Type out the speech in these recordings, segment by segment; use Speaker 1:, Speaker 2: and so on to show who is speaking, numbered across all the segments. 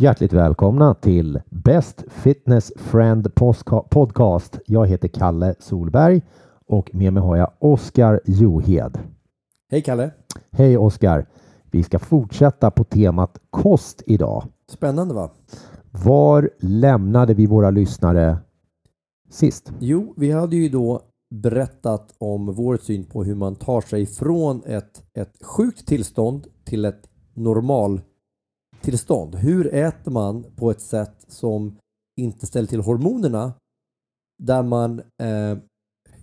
Speaker 1: Hjärtligt välkomna till Best Fitness Friend Podcast. Jag heter Kalle Solberg och med mig har jag Oskar Johed.
Speaker 2: Hej Kalle!
Speaker 1: Hej Oskar! Vi ska fortsätta på temat kost idag.
Speaker 2: Spännande va?
Speaker 1: Var lämnade vi våra lyssnare sist?
Speaker 2: Jo, vi hade ju då berättat om vår syn på hur man tar sig från ett, ett sjukt tillstånd till ett normal tillstånd. Hur äter man på ett sätt som inte ställer till hormonerna där man eh, är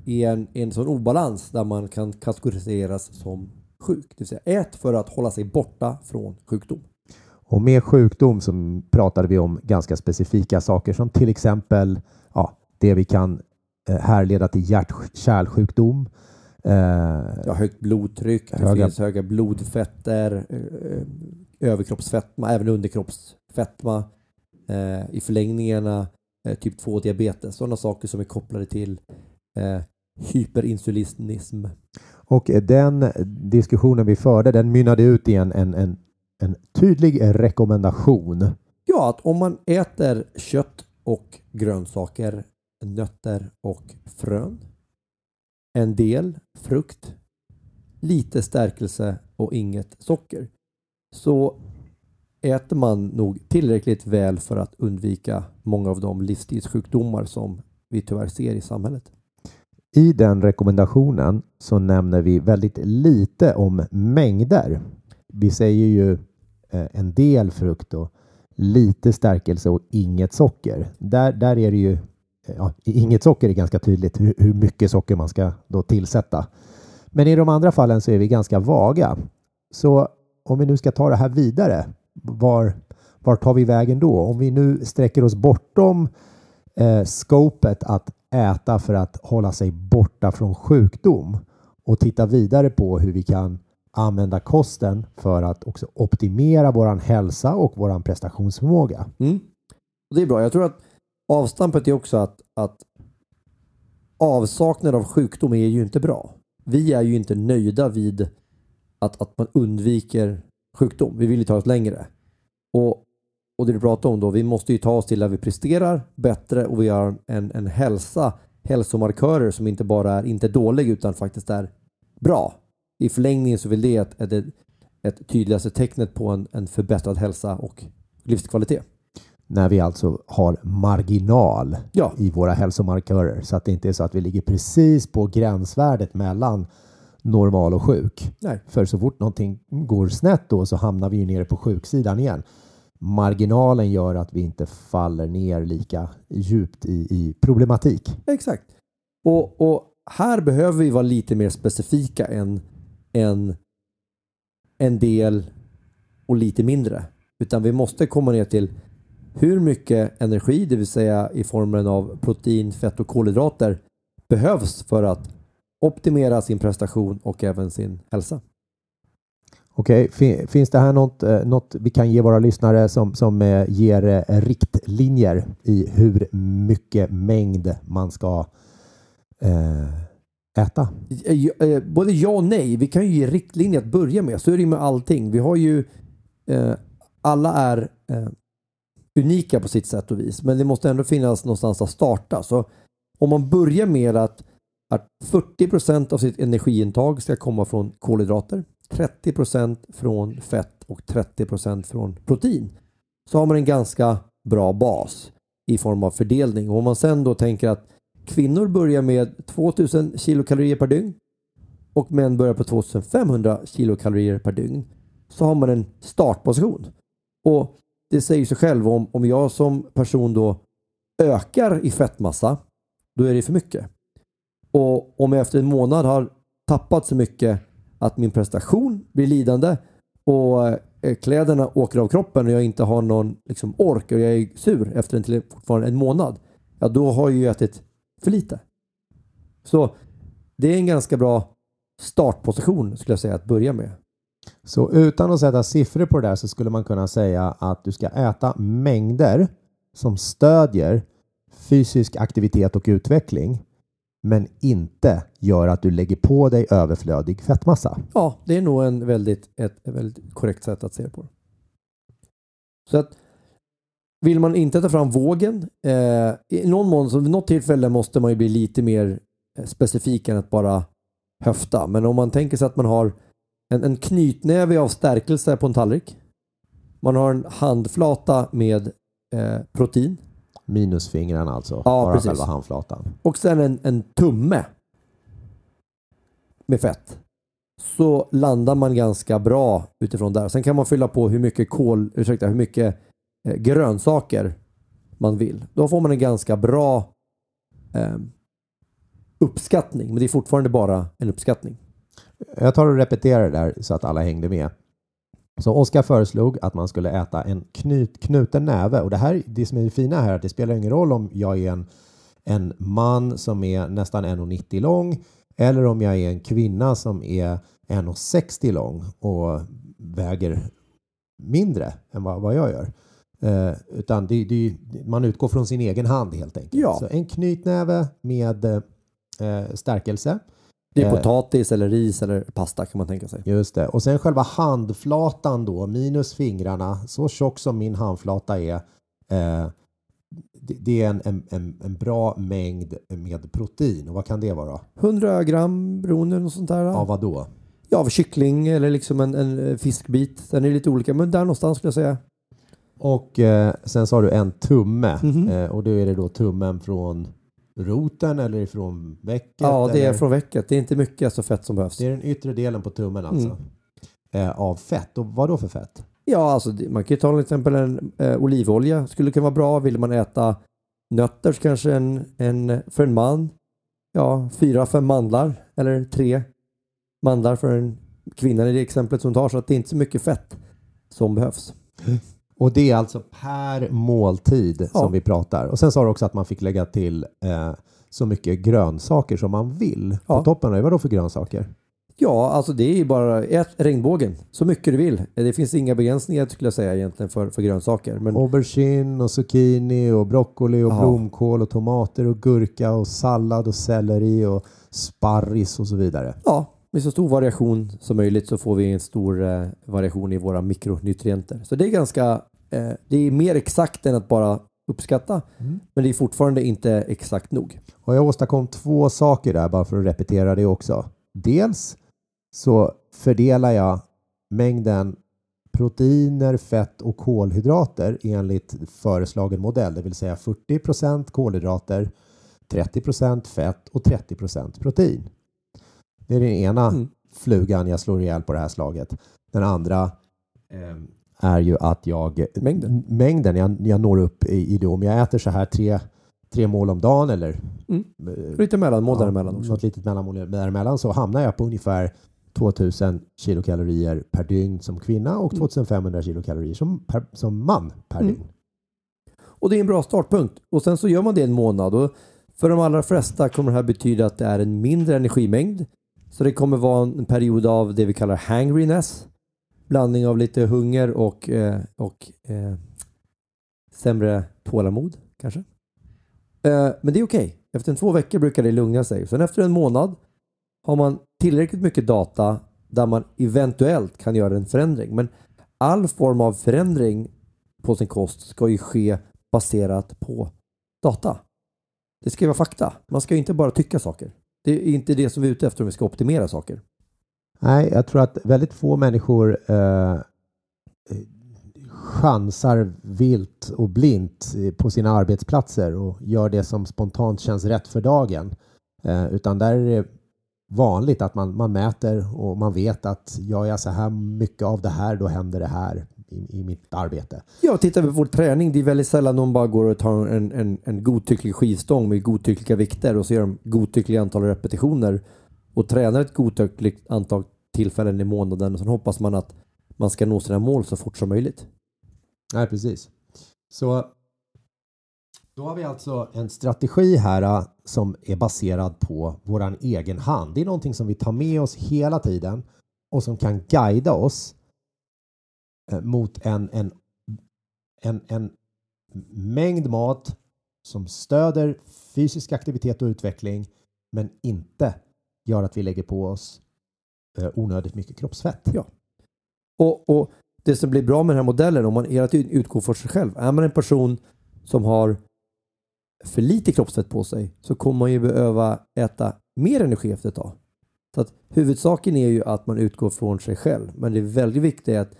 Speaker 2: i en, en sån obalans där man kan kategoriseras som sjuk. Det vill säga ät för att hålla sig borta från sjukdom.
Speaker 1: Och med sjukdom så pratade vi om ganska specifika saker som till exempel ja, det vi kan eh, härleda till hjärt-kärlsjukdom. Eh,
Speaker 2: Ja, högt blodtryck, det
Speaker 1: Höga-
Speaker 2: finns höga blodfetter, eh, överkroppsfetma, även underkroppsfetma. Eh, I förlängningarna eh, typ 2 diabetes, sådana saker som är kopplade till eh, hyperinsulinism.
Speaker 1: Och den diskussionen vi förde den mynnade ut i en, en, en, en tydlig rekommendation.
Speaker 2: Ja, att om man äter kött och grönsaker, nötter och frön, en del frukt, lite stärkelse och inget socker, så äter man nog tillräckligt väl för att undvika många av de livsstilssjukdomar som vi tyvärr ser i samhället.
Speaker 1: I den rekommendationen så nämner vi väldigt lite om mängder. Vi säger ju eh, en del frukt och lite stärkelse och inget socker. Där, där är det ju ja, inget socker är ganska tydligt hur, hur mycket socker man ska då tillsätta. Men i de andra fallen så är vi ganska vaga. Så om vi nu ska ta det här vidare, var, var tar vi vägen då? Om vi nu sträcker oss bortom eh, skopet att äta för att hålla sig borta från sjukdom och titta vidare på hur vi kan använda kosten för att också optimera våran hälsa och våran prestationsförmåga.
Speaker 2: Mm. Det är bra. Jag tror att avstampet är också att, att avsaknad av sjukdom är ju inte bra. Vi är ju inte nöjda vid att, att man undviker sjukdom. Vi vill ju ta oss längre. Och, och det du pratar om då, vi måste ju ta oss till där vi presterar bättre och vi har en, en hälsa, hälsomarkörer som inte bara är inte dålig utan faktiskt är bra. I förlängningen så vill det ett, ett, ett tydligaste tecknet på en, en förbättrad hälsa och livskvalitet.
Speaker 1: När vi alltså har marginal
Speaker 2: Ja,
Speaker 1: i våra hälsomarkörer så att det inte är så att vi ligger precis på gränsvärdet mellan normal och sjuk.
Speaker 2: nej.
Speaker 1: För så fort någonting går snett då så hamnar vi ju nere på sjuksidan igen. Marginalen gör att vi inte faller ner lika djupt i, i problematik.
Speaker 2: Exakt. Och, och här behöver vi vara lite mer specifika än, än en del och lite mindre. Utan vi måste komma ner till hur mycket energi, det vill säga i formen av protein, fett och kolhydrater behövs för att optimera sin prestation och även sin hälsa.
Speaker 1: Okej, fin- finns det här något, eh, något vi kan ge våra lyssnare som, som eh, ger eh, riktlinjer i hur mycket mängd man ska äta?
Speaker 2: Både ja och nej. Vi kan ju ge riktlinjer att börja med. Så är det ju med allting. Vi har ju alla är unika på sitt sätt och vis. Men det måste ändå finnas någonstans att starta. Så om man börjar med att, att 40 procent av sitt energiintag ska komma från kolhydrater, 30 procent från fett och 30 procent från protein. Så har man en ganska bra bas i form av fördelning. Och om man sen då tänker att kvinnor börjar med 2000 kilokalorier per dygn och män börjar på 2500 kilokalorier per dygn så har man en startposition. Och det säger sig själv om, om jag som person då ökar i fettmassa då är det för mycket. Och om jag efter en månad har tappat så mycket att min prestation blir lidande och eh, kläderna åker av kroppen och jag inte har någon liksom, ork och jag är sur efter en, till fortfarande en månad. Ja, då har jag ju ätit för lite. Så det är en ganska bra startposition skulle jag säga att börja med.
Speaker 1: Så utan att sätta siffror på det där så skulle man kunna säga att du ska äta mängder som stödjer fysisk aktivitet och utveckling men inte gör att du lägger på dig överflödig fettmassa.
Speaker 2: Ja, det är nog en väldigt, ett, ett väldigt korrekt sätt att se det på. Så att Vill man inte ta fram vågen, eh, i någon mån, så vid något tillfälle måste man ju bli lite mer eh, specifik än att bara höfta. Men om man tänker sig att man har en, en knytnäve av stärkelse på en tallrik. Man har en handflata med eh, protein
Speaker 1: Minusfingrarna alltså.
Speaker 2: Ja,
Speaker 1: bara
Speaker 2: precis.
Speaker 1: själva handflatan.
Speaker 2: och sen en, en tumme med fett. Så landar man ganska bra utifrån där. Sen kan man fylla på hur mycket kol, ursäkta, hur mycket eh, grönsaker man vill. Då får man en ganska bra eh, uppskattning. Men det är fortfarande bara en uppskattning.
Speaker 1: Jag tar och repeterar det där så att alla hängde med. Så Oskar föreslog att man skulle äta en knut, knuten näve och det här, det som är det fina här är att det spelar ingen roll om jag är en, en man som är nästan 1,90 lång eller om jag är en kvinna som är 1,60 lång och väger mindre än vad, vad jag gör. Eh, utan det, det, man utgår från sin egen hand helt enkelt.
Speaker 2: Ja.
Speaker 1: Så en knytnäve med eh, stärkelse.
Speaker 2: Det är
Speaker 1: Eh.
Speaker 2: potatis eller ris eller pasta kan man tänka sig.
Speaker 1: Just det. Och sen själva handflatan då, minus fingrarna, så tjock som min handflata är. Eh, det, är en, en, en, bra mängd med protein. Och vad kan det vara?
Speaker 2: 100 gram beroende och sånt där.
Speaker 1: Av vad då?
Speaker 2: Ja, av kyckling eller liksom en, en eh, fiskbit. Den är lite olika, men där någonstans skulle jag säga.
Speaker 1: Och eh, sen har du en tumme.
Speaker 2: Mhm.
Speaker 1: Eh, och då är det då tummen från roten eller ifrån vecket?
Speaker 2: Ja, det är
Speaker 1: eller?
Speaker 2: från vecket. Det är inte mycket så fett som behövs.
Speaker 1: Det är den yttre delen på tummen alltså.
Speaker 2: Mm.
Speaker 1: Eh, av fett. Och vad då för fett?
Speaker 2: Ja, alltså man kan ju ta till exempel en eh, olivolja. Skulle kunna vara bra. Vill man äta nötter så kanske en, en för en man. Ja, fyra, fem mandlar eller tre mandlar för en kvinna i det exemplet som tar. Så att det är inte så mycket fett som behövs.
Speaker 1: Och det är alltså per måltid
Speaker 2: Ja.
Speaker 1: som vi pratar. Och sen sa du också att man fick lägga till eh, så mycket grönsaker som man vill
Speaker 2: Ja.
Speaker 1: på toppen. Vad då för grönsaker?
Speaker 2: Ja, alltså det är ju bara ät regnbågen så mycket du vill. Det finns inga begränsningar skulle jag säga egentligen för, för grönsaker. Men
Speaker 1: Aubergine och zucchini och broccoli och
Speaker 2: Ja.
Speaker 1: blomkål och tomater och gurka och sallad och selleri och sparris och så vidare.
Speaker 2: ja, med så stor variation som möjligt så får vi en stor eh, variation i våra mikronutrienter. Så det är ganska, eh, det är mer exakt än att bara uppskatta.
Speaker 1: Mm.
Speaker 2: Men det är fortfarande inte exakt nog.
Speaker 1: Och jag åstadkom två saker där bara för att repetera det också. Dels så fördelar jag mängden proteiner, fett och kolhydrater enligt föreslagen modell, det vill säga 40% kolhydrater, 30% fett och 30% protein. Det är den ena
Speaker 2: Mm.
Speaker 1: flugan jag slår ihjäl på det här slaget. Den andra eh, är ju att jag
Speaker 2: Mängden.
Speaker 1: mängden jag, jag når upp i, i det. Om jag äter så här tre, tre mål om dagen eller
Speaker 2: Mm.
Speaker 1: eh,
Speaker 2: Lite mellanmål
Speaker 1: Ja,
Speaker 2: däremellan också.
Speaker 1: Något litet mellanmål däremellan så hamnar jag på ungefär 2000 kilokalorier per dygn som kvinna och
Speaker 2: Mm.
Speaker 1: 2500 kilokalorier som, per, som man per
Speaker 2: Mm.
Speaker 1: dygn.
Speaker 2: Och det är en bra startpunkt. Och sen så gör man det en månad. Och för de allra flesta kommer det här betyda att det är en mindre energimängd. Så det kommer vara en period av det vi kallar hangriness. Blandning av lite hunger och, eh, och eh, sämre tålamod kanske. Eh, men det är okej. Efter en två veckor brukar det lugna sig. Sen efter en månad har man tillräckligt mycket data där man eventuellt kan göra en förändring. Men all form av förändring på sin kost ska ju ske baserat på data. Det ska ju vara fakta. Man ska ju inte bara tycka saker. Det är inte det som vi är ute efter om vi ska optimera saker.
Speaker 1: Nej, jag tror att väldigt få människor eh, chansar vilt och blint på sina arbetsplatser och gör det som spontant känns rätt för dagen. Eh, utan där är det vanligt att man, man mäter och man vet att gör jag så här mycket av det här, då händer det här i, i mitt arbete.
Speaker 2: Ja, tittar vi på vår träning. Det är väldigt sällan någon bara går och tar en, en, en godtycklig skivstång med godtyckliga vikter och så gör de godtyckliga antal repetitioner och tränar ett godtyckligt antal tillfällen i månaden och sen hoppas man att man ska nå sina mål så fort som möjligt.
Speaker 1: Nej, precis. Så då har vi alltså en strategi här eh, som är baserad på våran egen hand. Det är någonting som vi tar med oss hela tiden och som kan guida oss Eh, mot en, en, en, en mängd mat som stöder fysisk aktivitet och utveckling men inte gör att vi lägger på oss eh, onödigt mycket kroppsfett.
Speaker 2: Ja. Och, och det som blir bra med den här modellen, om man hela tiden utgår från sig själv. Är man en person som har för lite kroppsfett på sig så kommer man ju behöva äta mer energi efter ett tag. Så att huvudsaken är ju att man utgår från sig själv. Men det är väldigt viktigt att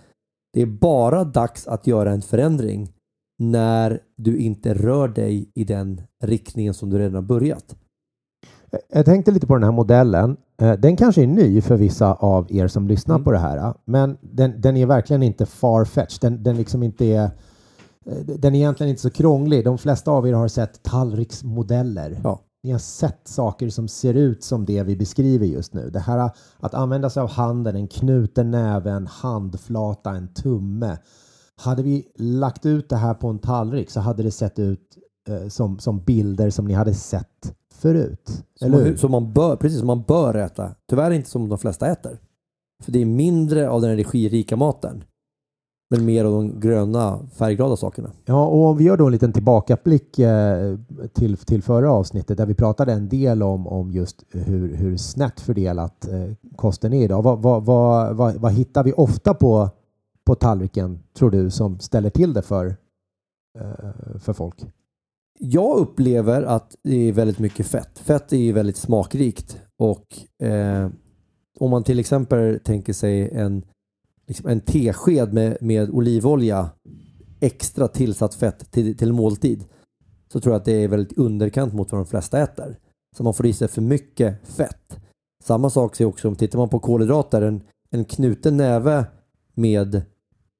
Speaker 2: det är bara dags att göra en förändring när du inte rör dig i den riktningen som du redan har börjat.
Speaker 1: Jag tänkte lite på den här modellen. Eh, Den kanske är ny för vissa av er som lyssnar
Speaker 2: Mm.
Speaker 1: på det här, men den, den är verkligen inte far-fetched. Den, den liksom inte är eh, den är egentligen inte så krånglig. De flesta av er har sett tallriksmodeller.
Speaker 2: Ja.
Speaker 1: Ni har sett saker som ser ut som det vi beskriver just nu. Det här att använda sig av handen, en knuten näve, en handflata, en tumme. Hade vi lagt ut det här på en tallrik så hade det sett ut eh, som, som bilder som ni hade sett förut.
Speaker 2: Som
Speaker 1: Eller hur?
Speaker 2: man, som man bör, precis som man bör äta. Tyvärr inte som de flesta äter. För det är mindre av den energirika maten. Men mer av de gröna färgglada sakerna.
Speaker 1: Ja, och om vi gör då en liten tillbakablick eh, till, till förra avsnittet där vi pratade en del om, om just hur, hur snett fördelat eh, kosten är idag. Vad, vad, vad, vad, vad hittar vi ofta på, på tallriken, tror du, som ställer till det för, eh, för folk?
Speaker 2: Jag upplever att det är väldigt mycket fett. Fett är ju väldigt smakrikt och eh, om man till exempel tänker sig en, liksom en tesked med, med olivolja extra tillsatt fett till, till måltid så tror jag att det är väldigt underkant mot vad de flesta äter. Så man får i sig för mycket fett. Samma sak ser också om tittar man på kolhydrater, en, en knuten näve med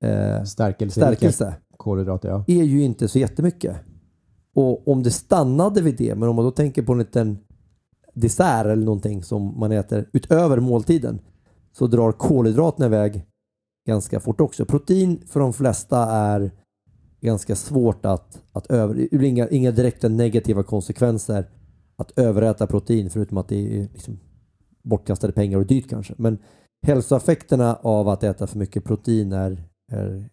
Speaker 2: eh,
Speaker 1: Stärkelse,
Speaker 2: stärkelse
Speaker 1: kolhydrater, ja.
Speaker 2: är ju inte så jättemycket. Och om det stannade vid det, men om man då tänker på en liten dessert eller någonting som man äter utöver måltiden så drar kolhydraterna iväg ganska fort också. Protein för de flesta är ganska svårt att, att över... Det blir inga, inga direkta negativa konsekvenser att överäta protein förutom att det är liksom bortkastade pengar och dyrt kanske. Men hälsoeffekterna av att äta för mycket protein är, är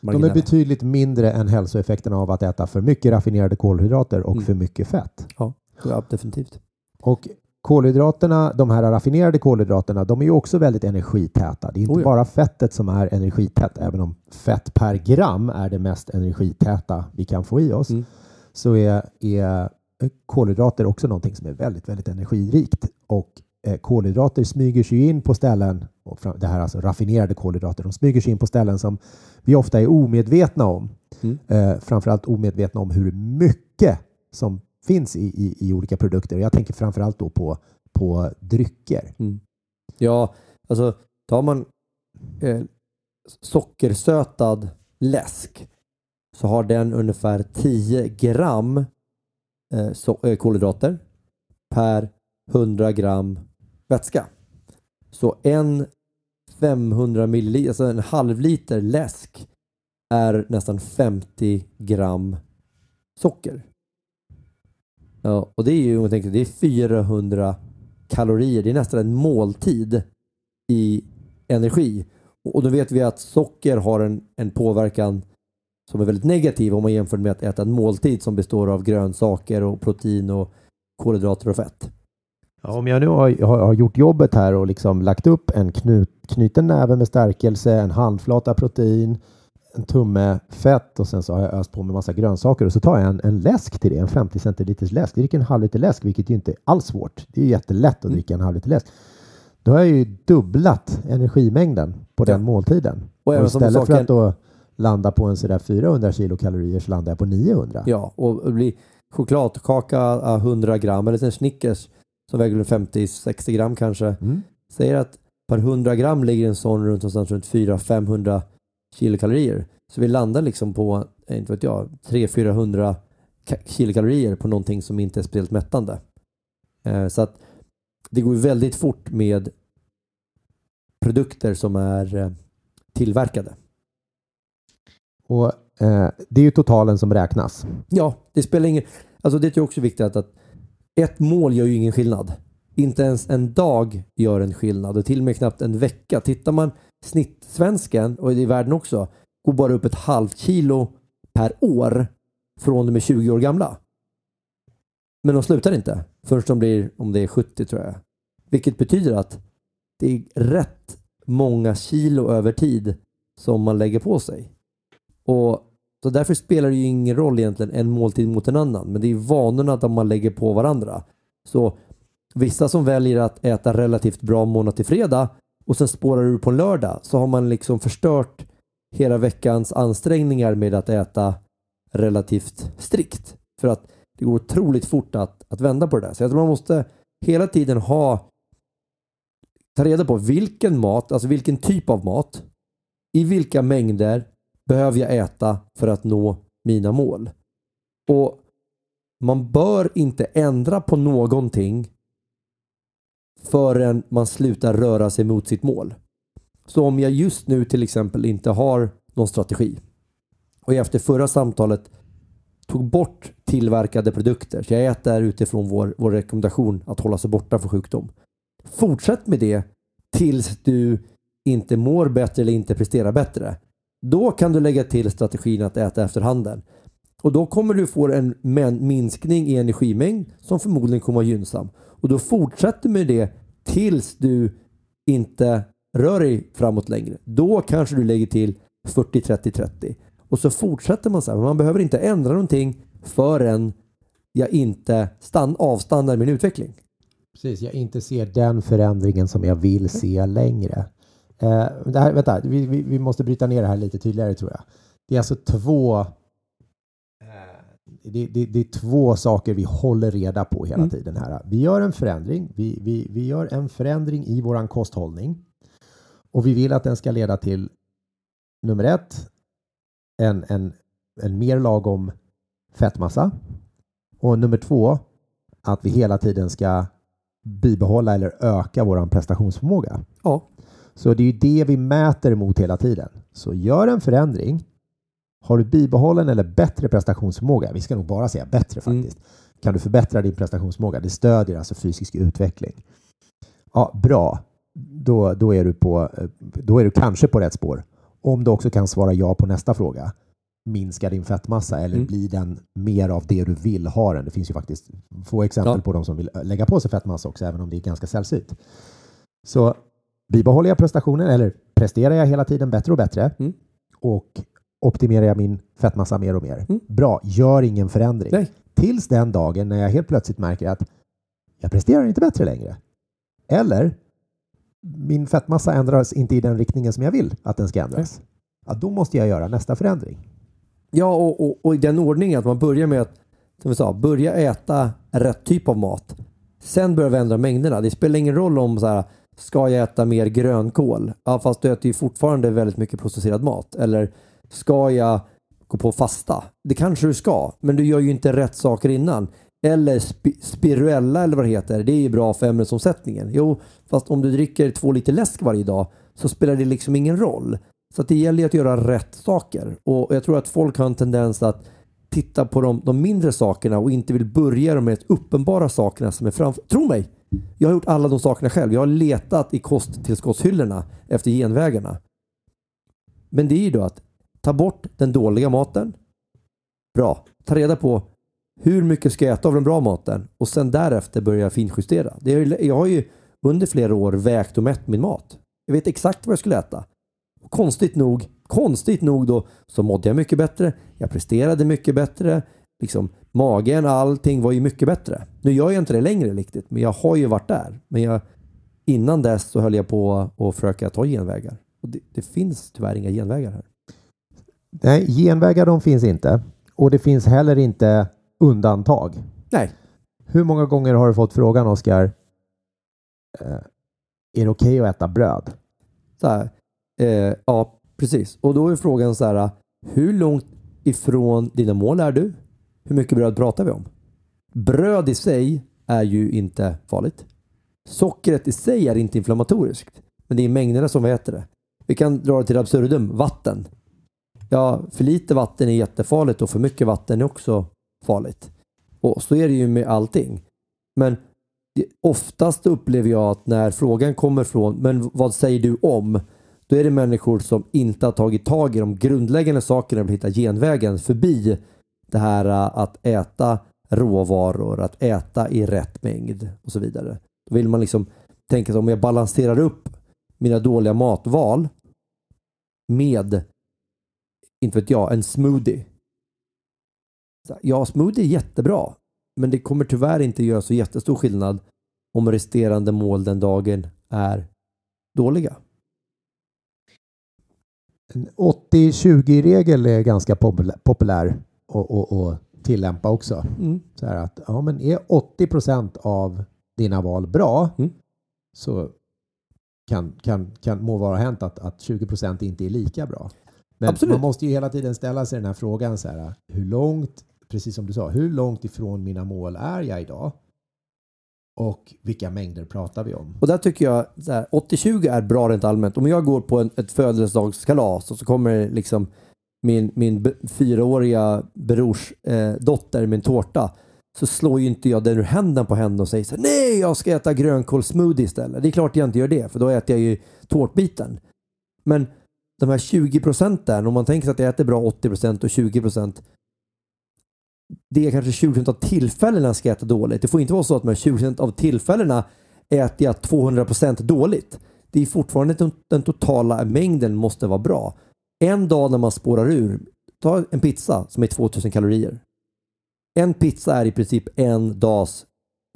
Speaker 1: De är betydligt mindre än hälsoeffekterna av att äta för mycket raffinerade kolhydrater och
Speaker 2: Mm.
Speaker 1: för mycket fett.
Speaker 2: Ja, definitivt.
Speaker 1: Och kolhydraterna, de här raffinerade kolhydraterna, de är ju också väldigt energitäta. Det är inte
Speaker 2: Oh ja.
Speaker 1: bara fettet som är energitätt, även om fett per gram är det mest energitäta vi kan få i oss,
Speaker 2: Mm.
Speaker 1: så är, är kolhydrater också någonting som är väldigt, väldigt energirikt. Och eh, kolhydrater smyger sig in på ställen, och fram- det här är alltså raffinerade kolhydrater, de smyger sig in på ställen som vi ofta är omedvetna om.
Speaker 2: Mm.
Speaker 1: Eh, framförallt omedvetna om hur mycket som finns i, i, i olika produkter. Jag tänker framförallt då på, på drycker. Mm.
Speaker 2: Ja, alltså tar man eh, sockersötad läsk så har den ungefär 10 gram eh, so eh, kolhydrater per 100 gram vätska. Så en 500 milliliter, alltså en halv liter läsk är nästan 50 gram socker. Ja, och det är ju, om det är 400 kalorier. Det är nästan en måltid i energi. Och då vet vi att socker har en, en påverkan som är väldigt negativ om man jämför med att äta en måltid som består av grönsaker och protein och kolhydrater och fett.
Speaker 1: Ja, om jag nu har, har, har gjort jobbet här och liksom lagt upp en knut, knuten näve med stärkelse, en handflata protein, en tumme fett och sen så har jag öst på med massa grönsaker och så tar jag en, en läsk till det, en 50 centiliters läsk. Jag dricker en halv liter läsk, vilket ju inte är alls svårt. Det är jättelätt att
Speaker 2: Mm.
Speaker 1: dricka en halv liter läsk. Då har jag ju dubblat energimängden på den
Speaker 2: Ja.
Speaker 1: måltiden.
Speaker 2: Och
Speaker 1: Och istället för
Speaker 2: saken-
Speaker 1: att då landa på en sådär 400 kilokalorier så landar jag på 900.
Speaker 2: Ja, och blir chokladkaka ah, 100 gram eller en Snickers som väger runt 50-60 gram kanske.
Speaker 1: Mm.
Speaker 2: Säger att per 100 gram ligger en sån runt, någonstans runt 400-500 kilokalorier. Så vi landar liksom på, eh, inte vet jag, 300-400 ka- kilokalorier på någonting som inte är speciellt mättande. Eh, Så att det går väldigt fort med produkter som är eh, tillverkade.
Speaker 1: Och eh, det är ju totalen som räknas.
Speaker 2: Ja, det spelar ingen... Alltså det är ju också viktigt att, att ett mål gör ju ingen skillnad. Inte ens en dag gör en skillnad och till och med knappt en vecka. Tittar man snittsvensken, och i världen också, går bara upp ett halvt kilo per år från de är 20 år gamla. Men de slutar inte förrän de blir, om det är 70 tror jag. Vilket betyder att det är rätt många kilo över tid som man lägger på sig. Och så därför spelar det ju ingen roll egentligen en måltid mot en annan. Men det är vanorna där man lägger på varandra. Så vissa som väljer att äta relativt bra måndag till fredag och sen spårar ur på en lördag så har man liksom förstört hela veckans ansträngningar med att äta relativt strikt. För att det går otroligt fort att, att vända på det där. Så jag tror man måste hela tiden ha ta reda på vilken mat, alltså vilken typ av mat, i vilka mängder behöver jag äta för att nå mina mål. Och man bör inte ändra på någonting förrän man slutar röra sig mot sitt mål. Så om jag just nu till exempel inte har någon strategi och jag efter förra samtalet tog bort tillverkade produkter, så jag äter utifrån vår, vår rekommendation att hålla sig borta från sjukdom. Fortsätt med det tills du inte mår bättre eller inte presterar bättre. Då kan du lägga till strategin att äta efter handen. Och då kommer du få en minskning i energimängd som förmodligen kommer att vara gynnsam. Och då fortsätter med det tills du inte rör dig framåt längre. Då kanske du lägger till 40, 30, 30. Och så fortsätter man så här. Man behöver inte ändra någonting förrän jag inte stann, avstannar min utveckling.
Speaker 1: Precis, jag inte ser den förändringen som jag vill se längre. Eh, det här, vänta, vi, vi, vi, måste bryta ner det här lite tydligare tror jag. Det är alltså två det, det, det, är två saker vi håller reda på hela mm. tiden här. Vi gör en förändring. Vi, vi, vi gör en förändring i våran kosthållning och vi vill att den ska leda till nummer ett, en, en, en mer lagom fettmassa och nummer två, att vi hela tiden ska bibehålla eller öka vår prestationsförmåga.
Speaker 2: Ja.
Speaker 1: Så det är ju det vi mäter mot hela tiden. Så gör en förändring. Har du bibehållen eller bättre prestationsförmåga? Vi ska nog bara säga bättre mm. faktiskt. Mm. Kan du förbättra din prestationsförmåga? Det stödjer alltså fysisk utveckling. Ja, bra. Då, då, är du på, då är du kanske på rätt spår. Om du också kan svara ja på nästa fråga minska din fettmassa eller mm. blir den mer av det du vill ha den? Det finns ju faktiskt få exempel ja. på de som vill lägga på sig fettmassa också, även om det är ganska sällsynt. Så bibehåller jag prestationen eller presterar jag hela tiden bättre och bättre mm. och optimerar jag min fettmassa mer och mer. Mm. Bra, gör ingen förändring. Nej. Tills den dagen när jag helt plötsligt märker att jag presterar inte bättre längre. Eller min fettmassa ändras inte i den riktningen som jag vill att den ska ändras. Ja, då måste jag göra nästa förändring.
Speaker 2: Ja, och, och, och, i den ordningen att man börjar med att som vi sa, börja äta rätt typ av mat. Sen börjar vi ändra mängderna. Det spelar ingen roll om så här, ska jag äta mer grönkål? Ja, fast du äter ju fortfarande väldigt mycket processerad mat. Eller ska jag gå på fasta? Det kanske du ska, men du gör ju inte rätt saker innan. Eller sp spiruella eller vad det heter. Det är ju bra för ämnesomsättningen. Jo, fast om du dricker två liter läsk varje dag så spelar det liksom ingen roll. Så det gäller att göra rätt saker. Och jag tror att folk har en tendens att titta på de, de mindre sakerna och inte vill börja med de uppenbara sakerna som är framför. Tro mig! Jag har gjort alla de sakerna själv. Jag har letat i kosttillskottshyllorna efter genvägarna. Men det är ju då att ta bort den dåliga maten. Bra. Ta reda på hur mycket ska jag äta av den bra maten och sen därefter börja finjustera. Det är, jag har ju under flera år vägt och mätt min mat. Jag vet exakt vad jag skulle äta konstigt nog, konstigt nog då, så mådde jag mycket bättre. Jag presterade mycket bättre. Liksom, magen, allting var ju mycket bättre. Nu gör jag inte det längre riktigt, men jag har ju varit där. Men jag, innan dess så höll jag på att försöka ta genvägar. Och det, det finns tyvärr inga genvägar här.
Speaker 1: Nej, genvägar de finns inte. Och det finns heller inte undantag.
Speaker 2: Nej.
Speaker 1: Hur många gånger har du fått frågan, Oskar, eh, är det okej okay att äta bröd?
Speaker 2: Så här, Eh, ja, precis. Och då är frågan så här. Hur långt ifrån dina mål är du? Hur mycket bröd pratar vi om? Bröd i sig är ju inte farligt. Sockret i sig är inte inflammatoriskt. Men det är mängderna som vi äter det. Vi kan dra det till absurdum. Vatten. Ja, för lite vatten är jättefarligt och för mycket vatten är också farligt. Och så är det ju med allting. Men oftast upplever jag att när frågan kommer från, men vad säger du om? då är det människor som inte har tagit tag i de grundläggande sakerna och vill hitta genvägen förbi det här äh, att äta råvaror, att äta i rätt mängd och så vidare. Då vill man liksom tänka sig om jag balanserar upp mina dåliga matval med, inte vet jag, en smoothie. Ja, smoothie är jättebra, men det kommer tyvärr inte göra så jättestor skillnad om resterande mål den dagen är dåliga.
Speaker 1: En 80-20-regel är ganska populär, att, tillämpa också.
Speaker 2: Mm.
Speaker 1: Så att, ja, men är 80 procent av dina val bra
Speaker 2: Mm.
Speaker 1: så kan, kan, kan må vara hänt att, att 20 procent inte är lika bra. Men
Speaker 2: Absolut.
Speaker 1: man måste ju hela tiden ställa sig den här frågan så här, hur långt, precis som du sa, hur långt ifrån mina mål är jag idag? Och vilka mängder pratar vi om?
Speaker 2: Och där tycker jag så här, 80-20 är bra rent allmänt. Om jag går på en, ett födelsedagskalas och så kommer liksom min, min fyraåriga brors eh, dotter med en tårta så slår ju inte jag den ur händen på henne och säger så här, nej jag ska äta grönkålssmoothie istället. Det är klart jag inte gör det för då äter jag ju tårtbiten. Men de här 20 procenten, om man tänker sig att jag äter bra 80 procent och 20 procent det är kanske 20 procent av tillfällena jag ska äta dåligt. Det får inte vara så att de här 20 procent av tillfällena äter jag 200 procent dåligt. Det är fortfarande den- totala mängden måste vara bra. En dag när man spårar ur, ta en pizza som är 2000 kalorier. En pizza är i princip en dags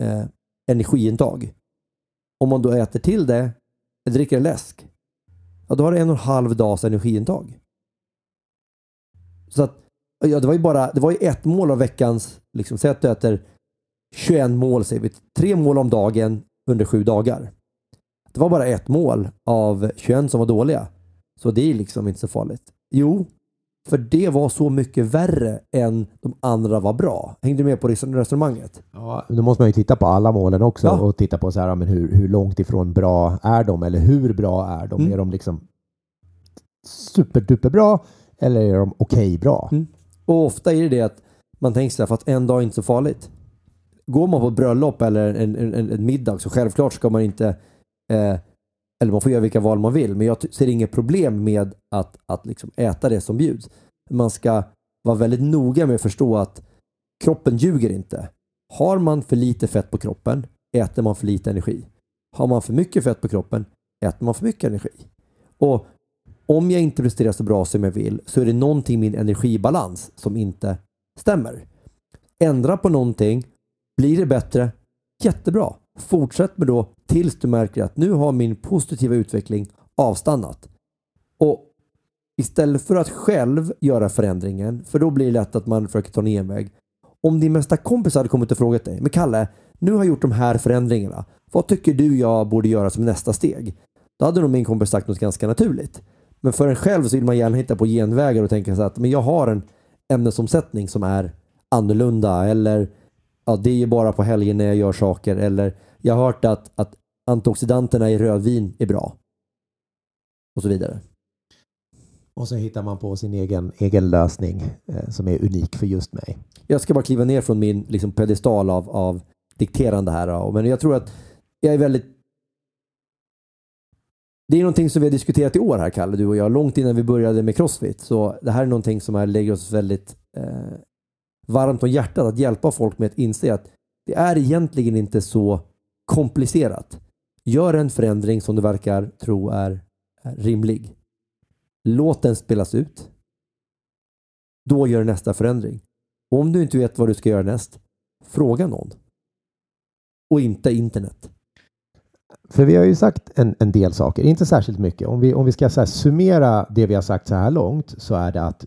Speaker 2: eh, energiintag. Om man då äter till det, eller dricker läsk, ja, då har du en och en halv dags energiintag. Så att, ja, det var ju bara, det var ju ett mål av veckans, liksom, säg att du äter 21 mål, säger vi, tre mål om dagen under sju dagar. Det var bara ett mål av 21 som var dåliga. Så det är liksom inte så farligt. Jo, för det var så mycket värre än de andra var bra. Hängde du med på res- resonemanget?
Speaker 1: Ja, då måste man ju titta på alla målen också
Speaker 2: Ja.
Speaker 1: och titta på så här, men hur, hur långt ifrån bra är de eller hur bra är de?
Speaker 2: Mm.
Speaker 1: Är de liksom superduper bra eller är de okej bra?
Speaker 2: Mm. Och ofta är det det att man tänker sig att en dag är inte så farligt. Går man på ett bröllop eller en, en, en, en middag så självklart ska man inte eh, eller man får göra vilka val man vill men jag ser inget problem med att, att liksom äta det som bjuds. Man ska vara väldigt noga med att förstå att kroppen ljuger inte. Har man för lite fett på kroppen äter man för lite energi. Har man för mycket fett på kroppen äter man för mycket energi. Och om jag inte presterar så bra som jag vill så är det någonting i min energibalans som inte stämmer. Ändra på någonting, blir det bättre, jättebra. Fortsätt med då tills du märker att nu har min positiva utveckling avstannat. Och istället för att själv göra förändringen, för då blir det lätt att man försöker ta en genväg. Om din bästa kompis hade kommit och frågat dig, men Kalle, nu har jag gjort de här förändringarna. Vad tycker du jag borde göra som nästa steg? Då hade nog min kompis sagt något ganska naturligt. Men för en själv så vill man gärna hitta på genvägar och tänka så att men jag har en ämnesomsättning som är annorlunda eller ja, det är ju bara på helgen när jag gör saker eller jag har hört att, att antioxidanterna i rödvin är bra. Och så vidare.
Speaker 1: Och så hittar man på sin egen, egen lösning eh, som är unik för just mig.
Speaker 2: Jag ska bara kliva ner från min liksom, pedestal av, av dikterande här. då. Men jag tror att jag är väldigt det är någonting som vi har diskuterat i år här Kalle, du och jag, långt innan vi började med Crossfit. Så det här är någonting som är, lägger oss väldigt eh, varmt om hjärtat att hjälpa folk med att inse att det är egentligen inte så komplicerat. Gör en förändring som du verkar tro är, rimlig. Låt den spelas ut. Då gör nästa förändring. Om du inte vet vad du ska göra näst, fråga någon. Och inte internet.
Speaker 1: För vi har ju sagt en, en del saker, inte särskilt mycket. Om vi, om vi ska så här summera det vi har sagt så här långt så är det att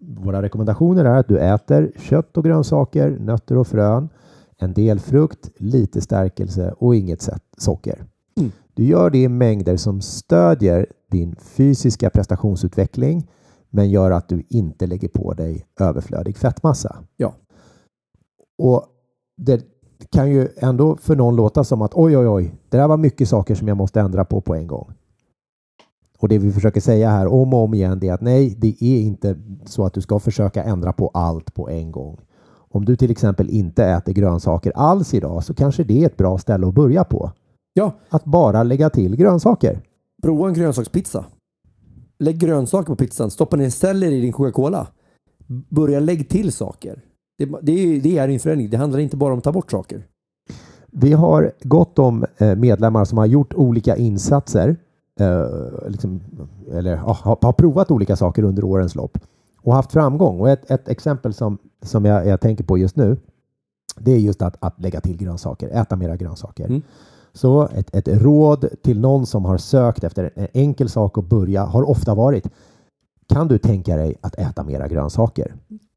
Speaker 1: våra rekommendationer är att du äter kött och grönsaker, nötter och frön, en del frukt, lite stärkelse och inget socker.
Speaker 2: Mm.
Speaker 1: Du gör det i mängder som stödjer din fysiska prestationsutveckling men gör att du inte lägger på dig överflödig fettmassa.
Speaker 2: Ja.
Speaker 1: Och det kan ju ändå för någon låta som att oj, oj, oj, det där var mycket saker som jag måste ändra på på en gång. Och det vi försöker säga här om och om igen är att nej, det är inte så att du ska försöka ändra på allt på en gång. Om du till exempel inte äter grönsaker alls idag så kanske det är ett bra ställe att börja på.
Speaker 2: Ja,
Speaker 1: Att bara lägga till grönsaker.
Speaker 2: prova en grönsakspizza. Lägg grönsaker på pizzan. Stoppa ner selleri i din Coca-Cola. Börja lägg till saker. Det, det, är, det är en förändring. Det handlar inte bara om att ta bort saker.
Speaker 1: Vi har gott om eh, medlemmar som har gjort olika insatser eh, liksom, eller har provat olika saker under årens lopp och haft framgång. Och ett, ett exempel som, som jag, jag tänker på just nu, det är just att, att lägga till grönsaker, äta mera grönsaker.
Speaker 2: Mm.
Speaker 1: Så ett, ett råd till någon som har sökt efter en enkel sak att börja har ofta varit kan du tänka dig att äta mera grönsaker?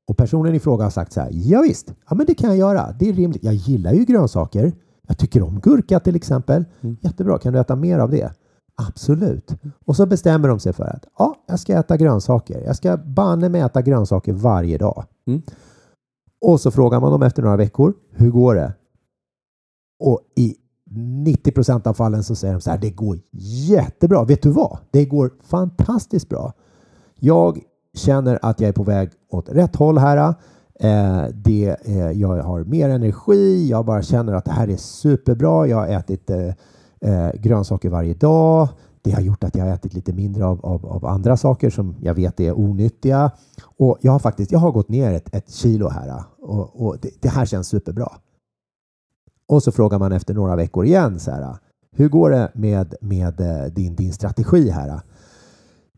Speaker 1: Och personen i fråga har sagt så här. Ja, visst, ja, men det kan jag göra. Det är rimligt. Jag gillar ju grönsaker. Jag tycker om gurka till exempel.
Speaker 2: Mm.
Speaker 1: Jättebra. Kan du äta mer av det? Absolut. Och så bestämmer de sig för att ja, jag ska äta grönsaker. Jag ska banne mig äta grönsaker varje dag.
Speaker 2: Mm.
Speaker 1: Och så frågar man dem efter några veckor. Hur går det? Och i 90 procent av fallen så säger de så här. Det går jättebra. Vet du vad? Det går fantastiskt bra. Jag känner att jag är på väg åt rätt håll här. Eh, det, eh, jag har mer energi. Jag bara känner att det här är superbra. Jag har ätit eh, eh grönsaker varje dag. Det har gjort att jag har ätit lite mindre av, av, av andra saker som jag vet är onyttiga. Och jag har faktiskt jag har gått ner ett, ett kilo här och, och det, det, här känns superbra. Och så frågar man efter några veckor igen så här. Hur går det med, med eh, din, din strategi här?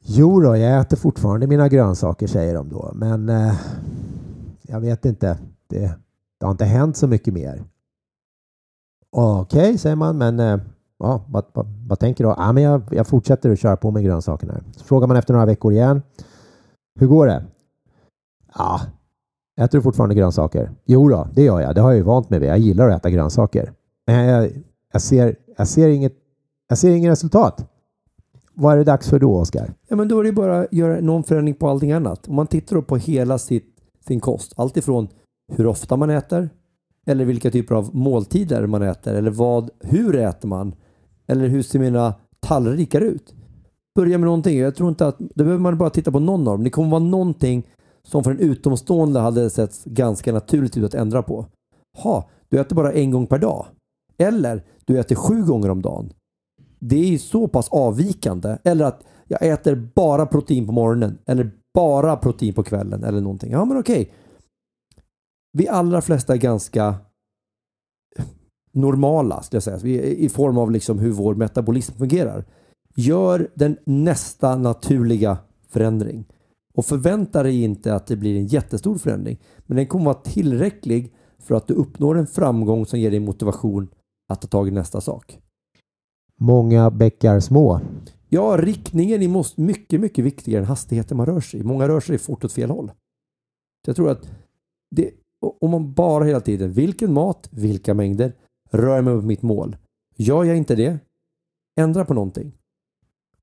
Speaker 1: Jo då, jag äter fortfarande mina grönsaker säger de då, men eh, jag vet inte. Det, det har inte hänt så mycket mer. Okej, okay, säger man, men eh, ja, vad, vad, vad, tänker du? Ja, men jag, jag fortsätter att köra på med grönsakerna. Så frågar man efter några veckor igen. Hur går det? Ja, äter du fortfarande grönsaker? Jo då, det gör jag. Det har jag ju vant mig vid. Jag gillar att äta grönsaker. Men jag, jag, ser, jag, ser, inget, jag ser inget resultat. Vad är det dags för då, Oskar?
Speaker 2: Ja, men då är det bara att göra någon förändring på allting annat. Om man tittar på hela sitt, sin kost, alltifrån hur ofta man äter, eller vilka typer av måltider man äter, eller vad, hur äter man, eller hur ser mina tallrikar ut? Börja med någonting. Jag tror inte att, då behöver man bara titta på någon av dem. Det kommer vara någonting som för en utomstående hade sett ganska naturligt ut att ändra på. Ha, du äter bara en gång per dag. Eller du äter sju gånger om dagen det är så pass avvikande. Eller att jag äter bara protein på morgonen eller bara protein på kvällen eller någonting. Ja, men okej. Vi allra flesta är ganska normala, skulle jag säga. I form av liksom hur vår metabolism fungerar. Gör den nästa naturliga förändring. Och förvänta dig inte att det blir en jättestor förändring. Men den kommer vara tillräcklig för att du uppnår en framgång som ger dig motivation att ta tag i nästa sak.
Speaker 1: Många bäckar små.
Speaker 2: Ja, riktningen är mycket, mycket viktigare än hastigheten man rör sig i. Många rör sig fort åt fel håll. Så jag tror att det, om man bara hela tiden, vilken mat, vilka mängder, rör jag mig mot mitt mål. Gör jag inte det, ändra på någonting.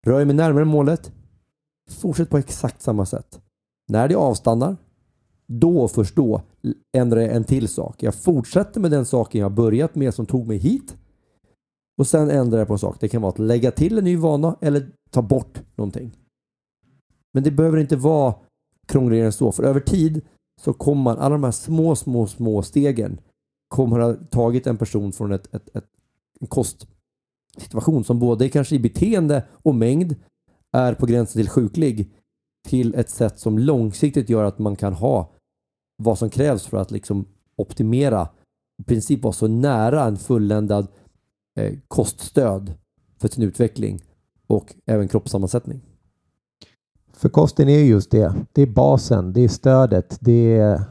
Speaker 2: Rör jag mig närmare målet, fortsätt på exakt samma sätt. När det avstannar, då först då ändrar jag en till sak. Jag fortsätter med den saken jag börjat med som tog mig hit och sen ändrar jag på en sak. Det kan vara att lägga till en ny vana eller ta bort någonting. Men det behöver inte vara krångligare än så. För över tid så kommer man, alla de här små, små, små stegen kommer ha tagit en person från ett, ett, ett, en kostsituation som både kanske i beteende och mängd är på gränsen till sjuklig till ett sätt som långsiktigt gör att man kan ha vad som krävs för att liksom optimera i princip vara så nära en fulländad Eh, koststöd för sin utveckling och även kroppssammansättning.
Speaker 1: För kosten är just det. Det är basen, det är stödet, det är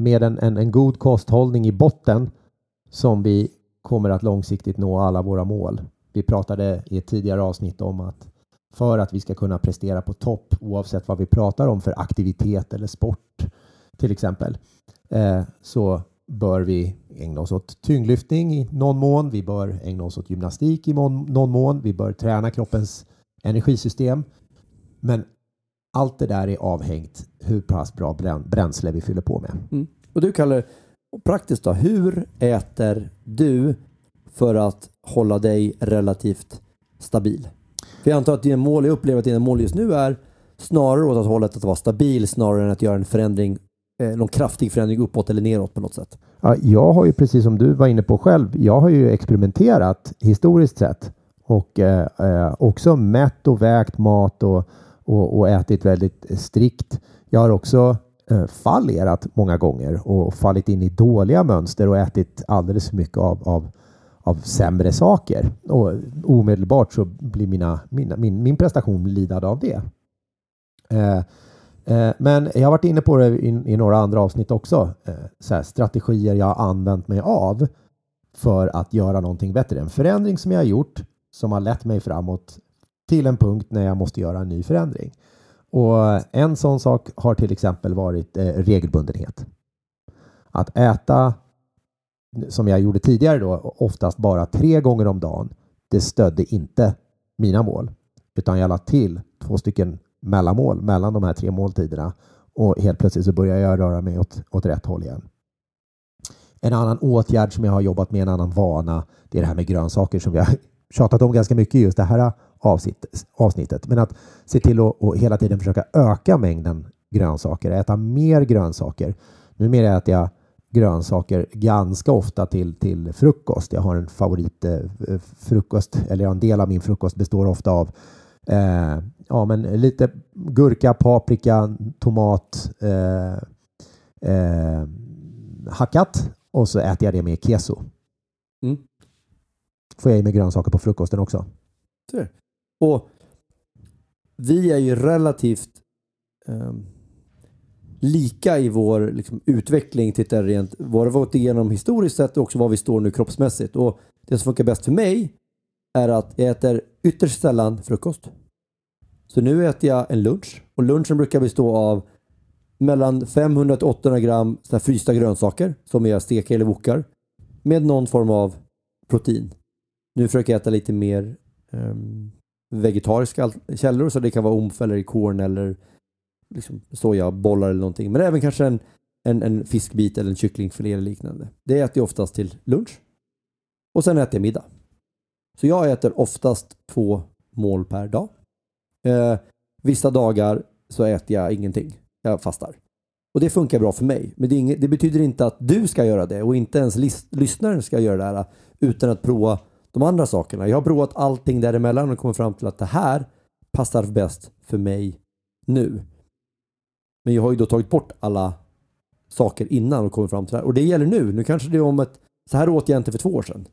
Speaker 1: med en, en, en god kosthållning i botten som vi kommer att långsiktigt nå alla våra mål. Vi pratade i ett tidigare avsnitt om att för att vi ska kunna prestera på topp oavsett vad vi pratar om för aktivitet eller sport till exempel eh, så bör vi ägna oss åt tyngdlyftning i någon mån. Vi bör ägna oss åt gymnastik i någon mån. Vi bör träna kroppens energisystem. Men allt det där är avhängt hur pass bra bränsle vi fyller på med.
Speaker 2: Mm. Och du kallar praktiskt då, hur äter du för att hålla dig relativt stabil? För jag antar att dina mål, jag upplever att dina mål just nu är snarare åt att hållet att vara stabil snarare än att göra en förändring eh, någon kraftig förändring uppåt eller neråt på något sätt?
Speaker 1: Ja, jag har ju precis som du var inne på själv, jag har ju experimenterat historiskt sett och eh, eh, också mätt och vägt mat och, och, och, ätit väldigt eh, strikt. Jag har också eh, fallerat många gånger och fallit in i dåliga mönster och ätit alldeles för mycket av, av, av sämre saker. Och omedelbart så blir mina, mina, min, min prestation lidande av det. Eh, eh, men jag har varit inne på det i, i några andra avsnitt också. Eh, så strategier jag har använt mig av för att göra någonting bättre. En förändring som jag har gjort som har lett mig framåt till en punkt när jag måste göra en ny förändring. Och en sån sak har till exempel varit eh, regelbundenhet. Att äta, som jag gjorde tidigare då, oftast bara tre gånger om dagen, det stödde inte mina mål. Utan jag lade till två stycken mellanmål mellan de här tre måltiderna och helt plötsligt så börjar jag röra mig åt, åt rätt håll igen. En annan åtgärd som jag har jobbat med, en annan vana, det är det här med grönsaker som vi har tjatat om ganska mycket just det här avsnittet. Men att se till att hela tiden försöka öka mängden grönsaker, äta mer grönsaker. Numera äter jag grönsaker ganska ofta till, till frukost. Jag har en favoritfrukost, eh, eller en del av min frukost består ofta av eh, ja, men lite gurka, paprika, tomat, eh, eh, hackat och så äter jag det med keso. Mm. Får jag i mig grönsaker på frukosten också.
Speaker 2: Och vi är ju relativt um, lika i vår liksom, utveckling, tittar rent vad vi gått igenom historiskt sett och också var vi står nu kroppsmässigt. Och det som funkar bäst för mig är att jag äter ytterst sällan frukost. Så nu äter jag en lunch och lunchen brukar bestå av mellan 500 till 800 gram så frysta grönsaker som jag steker eller wokar med någon form av protein. Nu försöker jag äta lite mer um, vegetariska källor så det kan vara omf eller korn eller liksom sojabollar eller någonting. Men även kanske en, en, en fiskbit eller en kycklingfilé eller liknande. Det äter jag oftast till lunch. Och sen äter jag middag. Så jag äter oftast två mål per dag. Eh, vissa dagar så äter jag ingenting. Jag fastar. Och det funkar bra för mig. Men det, inget, det, betyder inte att du ska göra det och inte ens lyssnaren ska göra det här utan att prova de andra sakerna. Jag har provat allting däremellan och kommit fram till att det här passar bäst för mig nu. Men jag har ju då tagit bort alla saker innan och kommit fram till det här. Och det gäller nu. Nu kanske det är om ett... Så här åt jag inte för två år sedan.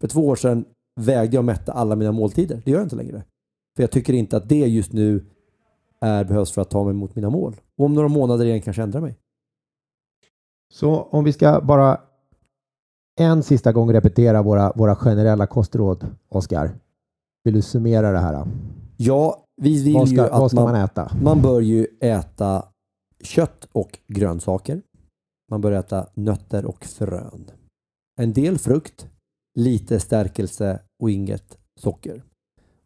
Speaker 2: För två år sedan vägde jag och mätte alla mina måltider. Det gör jag inte längre. För jag tycker inte att det just nu är, behövs för att ta mig mot mina mål. Och om några månader igen kanske ändra mig.
Speaker 1: Så om vi ska bara en sista gång repetera våra, våra generella kostråd, Oskar. Vill du summera det här?
Speaker 2: Ja, vi vill vad ska, ju att
Speaker 1: vad ska man, man, äta?
Speaker 2: Man bör ju äta kött och grönsaker. Man bör äta nötter och frön. En del frukt, lite stärkelse och inget socker.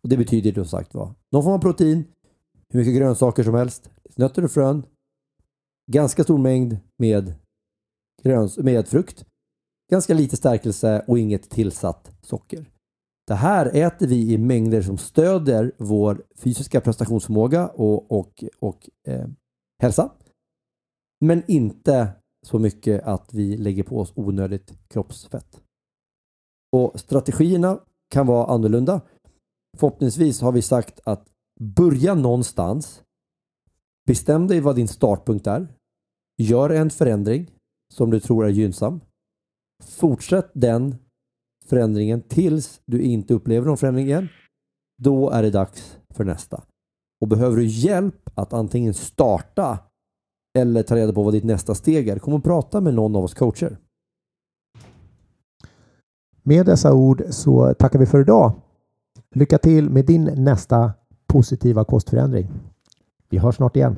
Speaker 2: Och Det betyder som sagt var någon form av protein, hur mycket grönsaker som helst, nötter och frön, ganska stor mängd med, gröns med frukt ganska lite stärkelse och inget tillsatt socker. Det här äter vi i mängder som stöder vår fysiska prestationsförmåga och, och, och eh, hälsa. Men inte så mycket att vi lägger på oss onödigt kroppsfett. Och strategierna kan vara annorlunda. Förhoppningsvis har vi sagt att börja någonstans. Bestäm dig vad din startpunkt är. Gör en förändring som du tror är gynnsam. Fortsätt den förändringen tills du inte upplever någon förändring igen. Då är det dags för nästa. Och behöver du hjälp att antingen starta eller ta reda på vad ditt nästa steg är, kom och prata med någon av oss coacher.
Speaker 1: Med dessa ord så tackar vi för idag. Lycka till med din nästa positiva kostförändring. Vi hörs snart igen.